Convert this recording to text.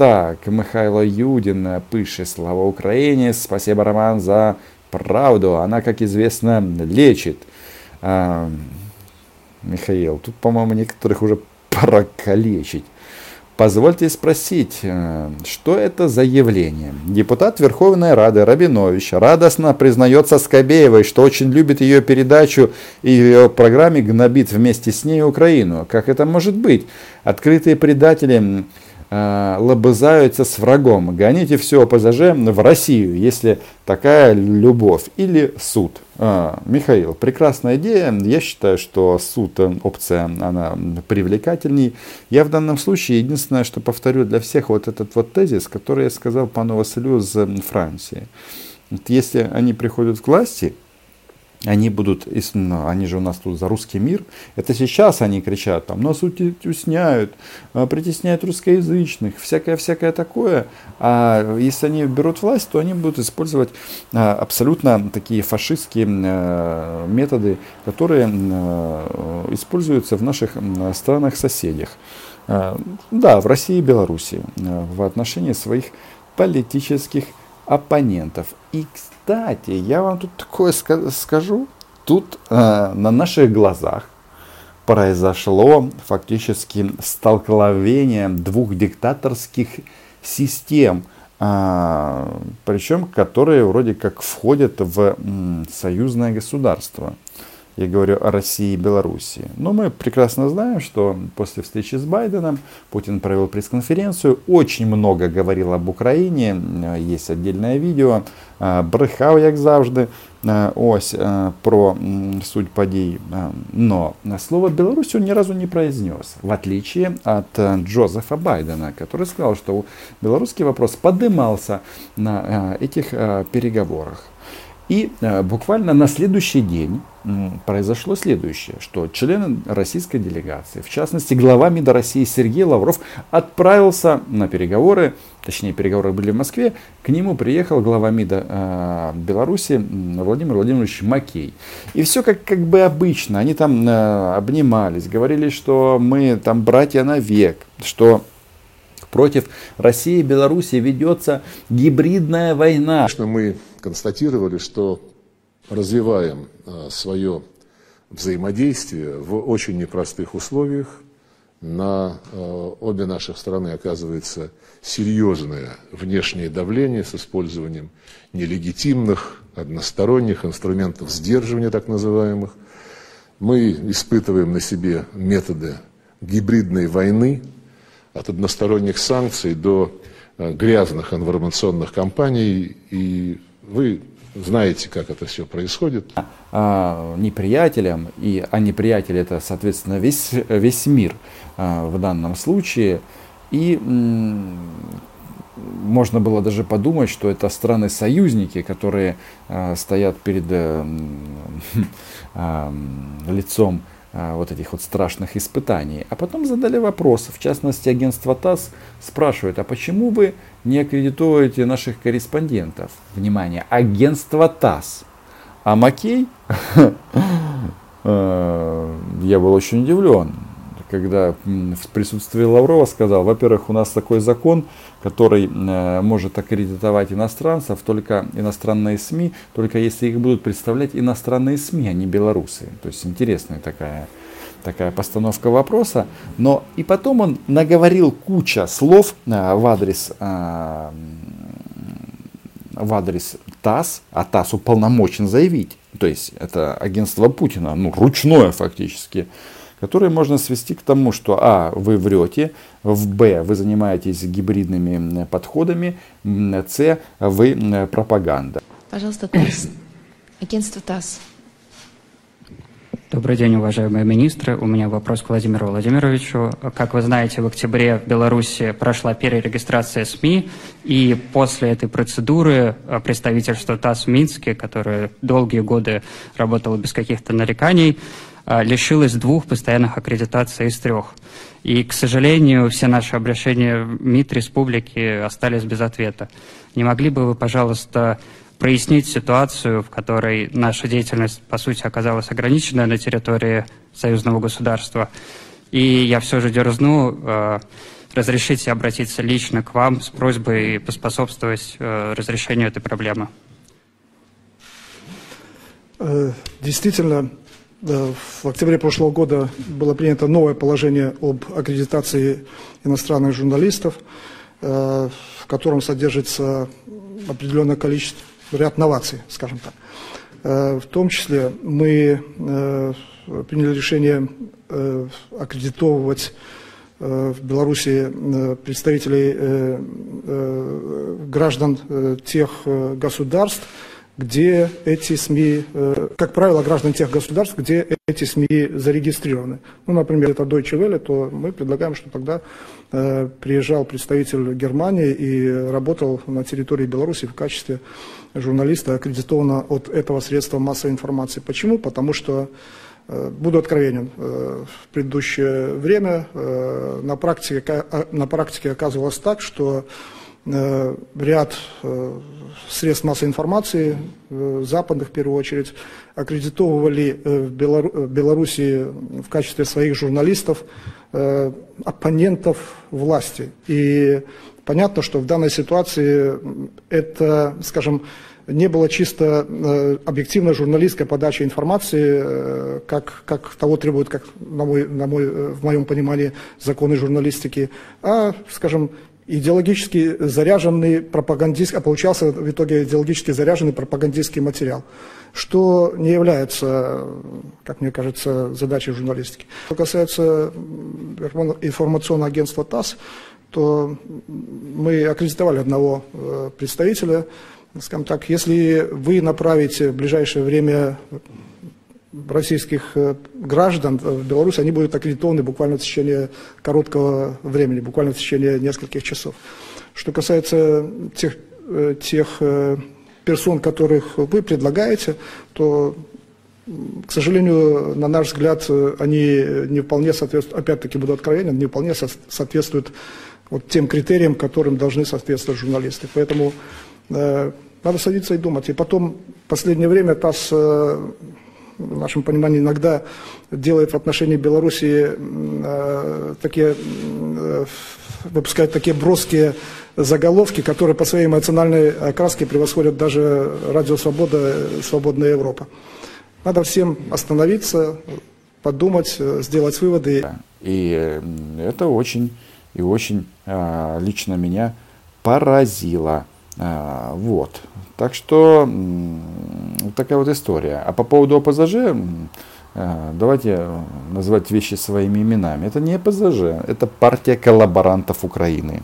Так, Михайло Юдин пише «Слава Украине!» Спасибо, Роман, за правду. Она, как известно, лечит. А, Михаил, тут, по-моему, некоторых уже пора калечить. Позвольте спросить, э, что это за явление? Депутат Верховной Рады Рабинович радостно признается Скобеевой, что очень любит ее передачу и в ее программе гнобит вместе с ней Украину. Как это может быть? Открытые предатели э, лобызаются с врагом. Гоните все ОПЗЖ в Россию, если такая любовь. Или суд. А, Михаил, прекрасная идея. Я считаю, что суд э, опция, она привлекательней. Я в данном случае единственное, что повторю для всех вот этот вот тезис, который я сказал пану Василю из Франции. Если они приходят к власти, они будут, ну, они же у нас тут за русский мир, это сейчас они кричат, там, нас утесняют, а, притесняют русскоязычных, всякое-всякое такое, а если они берут власть, то они будут использовать а, абсолютно такие фашистские а, методы, которые используются в наших странах-соседях. Да, в России и Беларуси в отношении своих политических оппонентов. И, кстати, я вам тут такое скажу. Тут э, на наших глазах произошло фактически столкновение двух диктаторских систем, э, причем которые вроде как входят в м, союзное государство. Я говорю о России и Белоруссии. Но мы прекрасно знаем, что после встречи с Байденом Путин провел пресс-конференцию, очень много говорил об Украине, есть отдельное видео, брехав, як завжди, ось про суть подій. Но слово Беларусь он ни разу не произнес, в отличие от Джозефа Байдена, который сказал, что белорусский вопрос подымался на этих переговорах. И э, буквально на следующий день произошло следующее, что члены российской делегации, в частности глава МИДа России Сергей Лавров, отправился на переговоры, точнее переговоры были в Москве, к нему приехал глава МИДа э, Беларуси Владимир Владимирович Макей. И все как, как бы обычно, они там э, обнимались, говорили, что мы там братья навек, что против России и Беларуси ведется гибридная война. Конечно, мы констатировали, что развиваем а, свое взаимодействие в очень непростых условиях. На а, обе наши страны оказывается серьезное внешнее давление с использованием нелегитимных, односторонних инструментов сдерживания так называемых. Мы испытываем на себе методы гибридной войны, от односторонних санкций до а, грязных информационных кампаний и вы знаете, как это все происходит. А, неприятелям, и, а неприятель это, соответственно, весь, весь мир а, в данном случае. И м, можно было даже подумать, что это страны-союзники, которые а, стоят перед а, а, лицом а, вот этих вот страшных испытаний. А потом задали вопрос, в частности агентство ТАСС спрашивает, а почему вы не аккредитуете наших корреспондентов? Внимание, агентство ТАСС. А Макей, э, я был очень удивлен когда в присутствии Лаврова сказал, во-первых, у нас такой закон, который э, может аккредитовать иностранцев, только иностранные СМИ, только если их будут представлять иностранные СМИ, а не белорусы. То есть интересная такая такая постановка вопроса. Но и потом он наговорил куча слов э, в адрес э, в адрес ТАСС, а ТАСС уполномочен заявить, то есть это агентство Путина, ну ручное фактически, которые можно свести к тому, что а, вы врете, в б, вы занимаетесь гибридными подходами, с, вы пропаганда. Пожалуйста, ТАСС. Агентство ТАСС. Добрый день, уважаемые министры. У меня вопрос к Владимиру Владимировичу. Как вы знаете, в октябре в Беларуси прошла перерегистрация СМИ, и после этой процедуры представительство ТАСС в Минске, которое долгие годы работало без каких-то нареканий, а, лишилась двух постоянных аккредитаций из трех. И, к сожалению, все наши обращения МИД республики остались без ответа. Не могли бы вы, пожалуйста, прояснить ситуацию, в которой наша деятельность, по сути, оказалась ограниченная на территории союзного государства? И я все же дерзну э, разрешите обратиться лично к вам с просьбой поспособствовать э, разрешению этой проблемы. Э, действительно, в октябре прошлого года было принято новое положение об аккредитации иностранных журналистов, э, в котором содержится определенное количество, ряд новаций, скажем так. Э, в том числе мы приняли решение аккредитовывать в Беларуси представителей граждан тех государств, где эти СМИ, э, как правило, граждан тех государств, где эти СМИ зарегистрированы. Ну, например, это Deutsche Welle, то мы предлагаем, что тогда э, приезжал представитель Германии и работал на территории Беларуси в качестве журналиста, аккредитованного от этого средства массовой информации. Почему? Потому что э, Буду откровенен. В предыдущее время на практике, на практике оказывалось так, что ряд э, средств массовой информации, э, западных в первую очередь, аккредитовывали в Беларуси в качестве своих журналистов оппонентов власти. И понятно, что в данной ситуации это, скажем, не было чисто объективной журналистской подачи информации, как, как того требует, как на мой, на мой, в моем понимании, законы журналистики, а, скажем, идеологически заряженный пропагандистский, а получался в итоге идеологически заряженный пропагандистский материал, что не является, как мне кажется, задачей журналистики. Что касается информационного агентства ТАСС, то мы аккредитовали одного э, представителя, скажем так, если вы направите в ближайшее время российских э, граждан в Беларусь, они будут аккредитованы буквально в течение короткого времени, буквально в течение нескольких часов. Что касается тех, э, тех э, персон, которых вы предлагаете, то, к сожалению, на наш взгляд, они не вполне соответствуют, опять-таки буду откровенен, не вполне соответствуют вот тем критериям, которым должны соответствовать журналисты. Поэтому э, надо садиться и думать. И потом, в последнее время ТАСС э, в нашем понимании, иногда делает в отношении Беларуси э, такие, э, выпускает такие броские заголовки, которые по своей эмоциональной окраске превосходят даже Радио Свобода, Свободная Европа. Надо всем остановиться, подумать, сделать выводы. И э, это очень и очень а, лично меня поразило. А, вот. Так что вот такая вот история. А по поводу ОПЗЖ, а, давайте называть вещи своими именами. Это не ОПЗЖ, это партия коллаборантов Украины.